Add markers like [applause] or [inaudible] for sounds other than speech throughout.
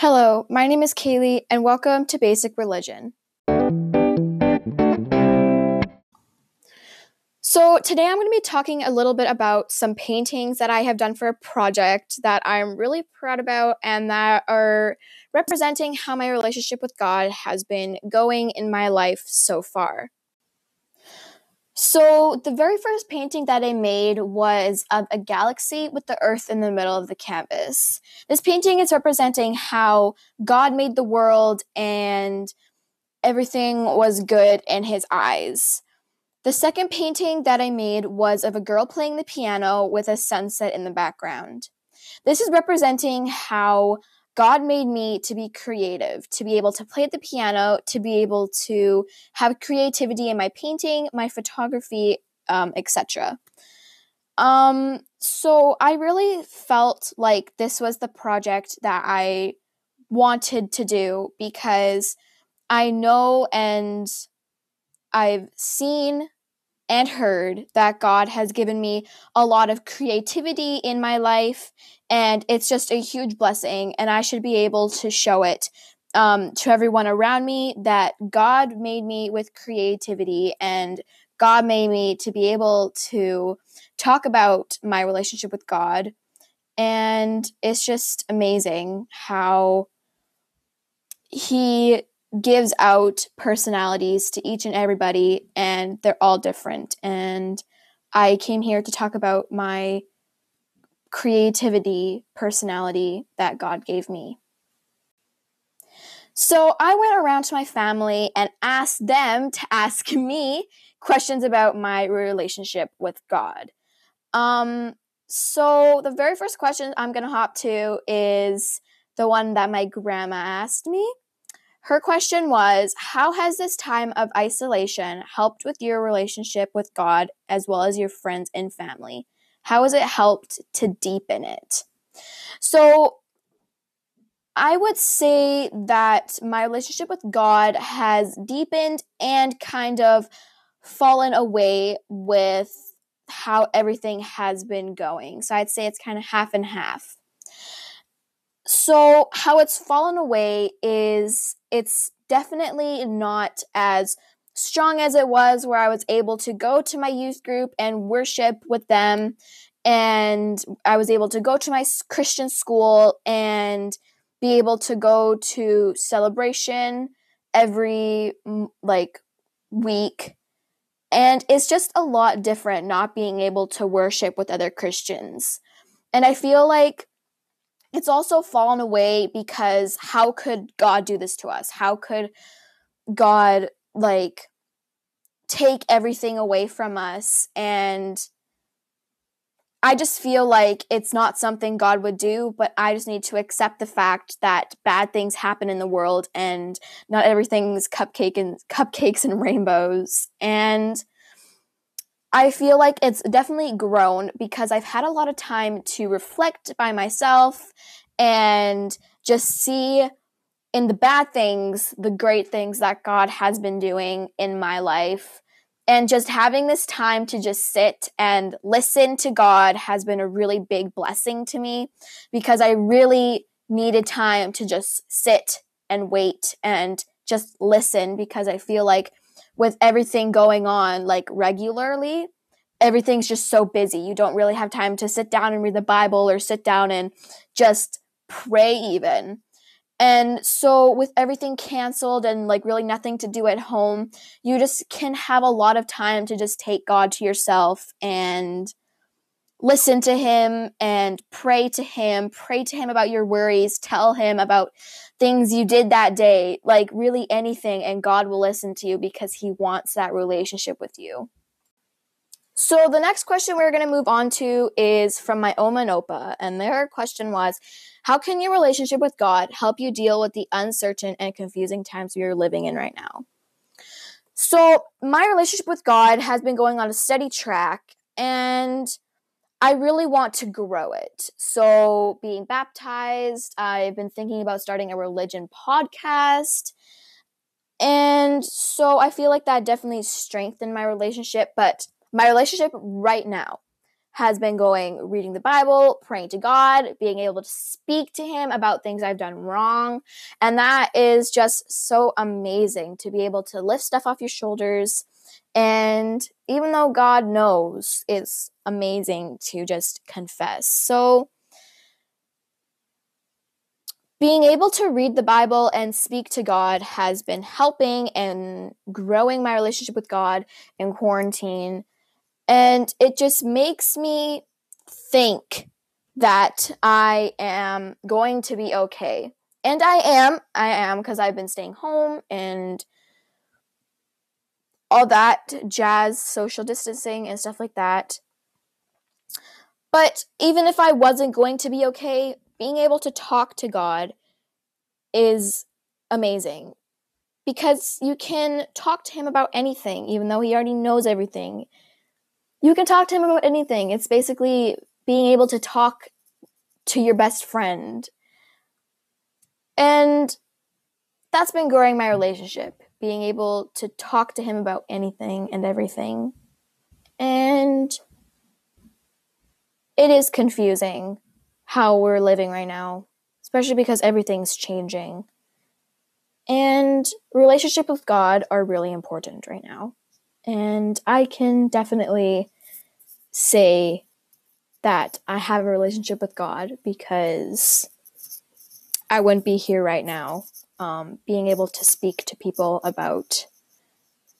Hello, my name is Kaylee, and welcome to Basic Religion. So, today I'm going to be talking a little bit about some paintings that I have done for a project that I'm really proud about and that are representing how my relationship with God has been going in my life so far. So, the very first painting that I made was of a galaxy with the Earth in the middle of the canvas. This painting is representing how God made the world and everything was good in his eyes. The second painting that I made was of a girl playing the piano with a sunset in the background. This is representing how God made me to be creative, to be able to play the piano, to be able to have creativity in my painting, my photography, um, etc. Um, so I really felt like this was the project that I wanted to do because I know and I've seen and heard that God has given me a lot of creativity in my life, and it's just a huge blessing, and I should be able to show it um, to everyone around me that God made me with creativity and God made me to be able to talk about my relationship with God. And it's just amazing how He gives out personalities to each and everybody, and they're all different. And I came here to talk about my creativity, personality that God gave me. So I went around to my family and asked them to ask [laughs] me questions about my relationship with God. Um, so the very first question I'm going to hop to is the one that my grandma asked me. Her question was How has this time of isolation helped with your relationship with God as well as your friends and family? How has it helped to deepen it? So, I would say that my relationship with God has deepened and kind of fallen away with how everything has been going. So I'd say it's kind of half and half. So, how it's fallen away is it's definitely not as strong as it was where I was able to go to my youth group and worship with them and I was able to go to my Christian school and be able to go to celebration every like week and it's just a lot different not being able to worship with other Christians. And I feel like it's also fallen away because how could God do this to us? How could God like take everything away from us and I just feel like it's not something God would do, but I just need to accept the fact that bad things happen in the world and not everything's cupcake and cupcakes and rainbows. And I feel like it's definitely grown because I've had a lot of time to reflect by myself and just see in the bad things the great things that God has been doing in my life. And just having this time to just sit and listen to God has been a really big blessing to me because I really needed time to just sit and wait and just listen because I feel like with everything going on like regularly, everything's just so busy. You don't really have time to sit down and read the Bible or sit down and just pray even. And so, with everything canceled and like really nothing to do at home, you just can have a lot of time to just take God to yourself and listen to Him and pray to Him. Pray to Him about your worries. Tell Him about things you did that day, like really anything, and God will listen to you because He wants that relationship with you. So the next question we're going to move on to is from my Oma and Opa, and their question was, "How can your relationship with God help you deal with the uncertain and confusing times we are living in right now?" So my relationship with God has been going on a steady track, and I really want to grow it. So, being baptized, I've been thinking about starting a religion podcast. And so I feel like that definitely strengthened my relationship, but my relationship right now has been going reading the Bible, praying to God, being able to speak to Him about things I've done wrong. And that is just so amazing to be able to lift stuff off your shoulders. And even though God knows, it's amazing to just confess. So, being able to read the Bible and speak to God has been helping and growing my relationship with God in quarantine. And it just makes me think that I am going to be okay. And I am. I am because I've been staying home and all that jazz, social distancing, and stuff like that. But even if I wasn't going to be okay, being able to talk to God is amazing because you can talk to him about anything, even though he already knows everything. You can talk to him about anything. It's basically being able to talk to your best friend. And that's been growing my relationship, being able to talk to him about anything and everything. And it is confusing how we're living right now, especially because everything's changing. And relationship with God are really important right now. And I can definitely say that I have a relationship with God because I wouldn't be here right now um, being able to speak to people about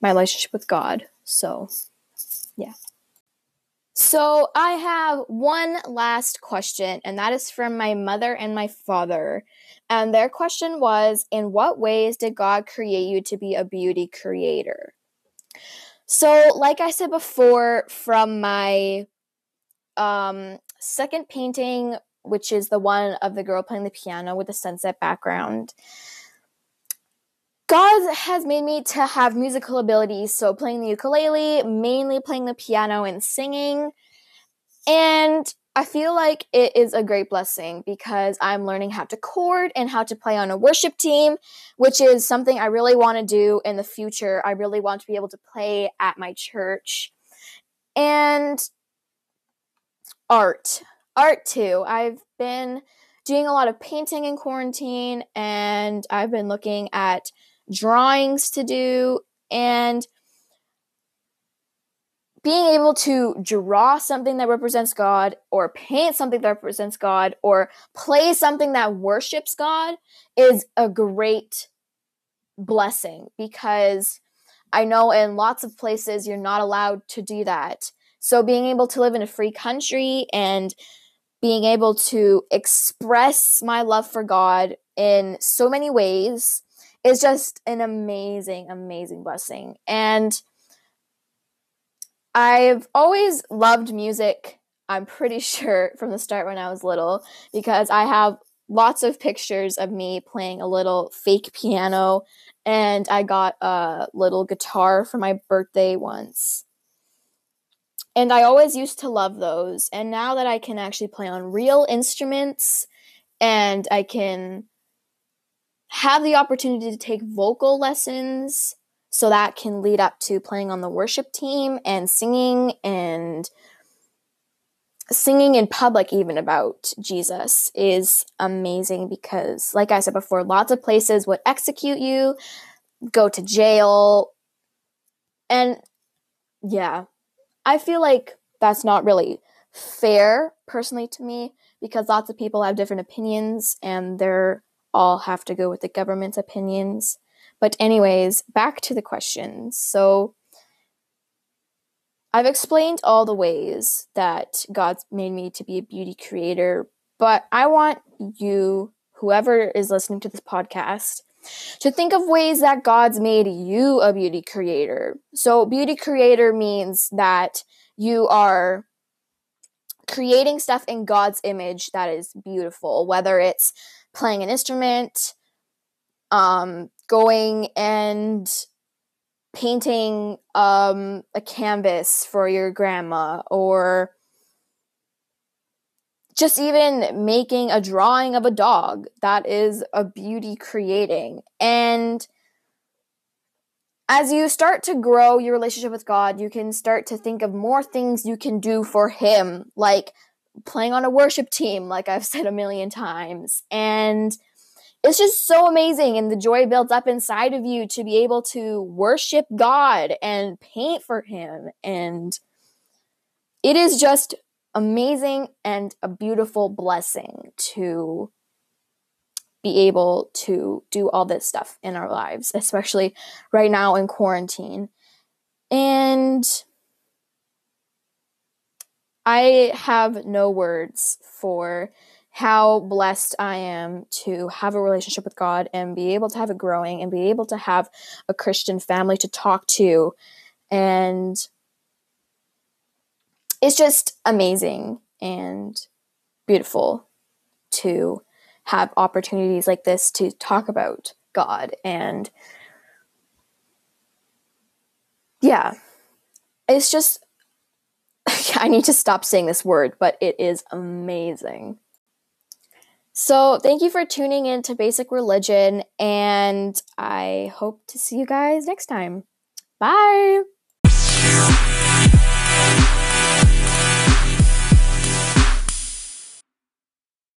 my relationship with God. So, yeah. So I have one last question, and that is from my mother and my father. And their question was In what ways did God create you to be a beauty creator? So, like I said before, from my um, second painting, which is the one of the girl playing the piano with the sunset background, God has made me to have musical abilities, so playing the ukulele, mainly playing the piano and singing. And I feel like it is a great blessing because I'm learning how to chord and how to play on a worship team, which is something I really want to do in the future. I really want to be able to play at my church. And art. Art too. I've been doing a lot of painting in quarantine and I've been looking at drawings to do, and being able to draw something that represents God, or paint something that represents God, or play something that worships God is a great blessing because I know in lots of places you're not allowed to do that. So being able to live in a free country and being able to express my love for God in so many ways is just an amazing, amazing blessing. And I've always loved music, I'm pretty [laughs] sure, from the start when I was little, because I have lots of pictures of me playing a little fake piano, and I got a little guitar for my birthday once. And I always used to love those. And now that I can actually play on real instruments and I can have the opportunity to take vocal lessons so that can lead up to playing on the worship team and singing and singing in public even about Jesus is amazing because like I said before lots of places would execute you go to jail and yeah I feel like that's not really fair personally to me because lots of people have different opinions and they're all have to go with the government's opinions. But, anyways, back to the questions. So, I've explained all the ways that God's made me to be a beauty creator, but I want you, whoever is listening to this podcast, to think of ways that God's made you a beauty creator. So, beauty creator means that you are creating stuff in God's image that is beautiful, whether it's playing an instrument, um, going and painting um, a canvas for your grandma, or just even making a drawing of a dog. That is a beauty creating. And as you start to grow your relationship with God, you can start to think of more things you can do for Him, like playing on a worship team, like I've [laughs] said a million times. And it's just so amazing. And the joy builds up inside of you to be able to worship God and paint for Him. And it is just amazing and a beautiful blessing to be able to do all this stuff in our lives, especially right now in quarantine. And I have no words for how blessed I am to have a relationship with God and be able to have it growing and be able to have a Christian family to talk to. And it's just amazing and beautiful to have opportunities like this to talk about God and yeah. It's just [laughs] I need to stop saying this word but it is amazing. So thank you for tuning in to basic religion and I hope to see you guys next time. Bye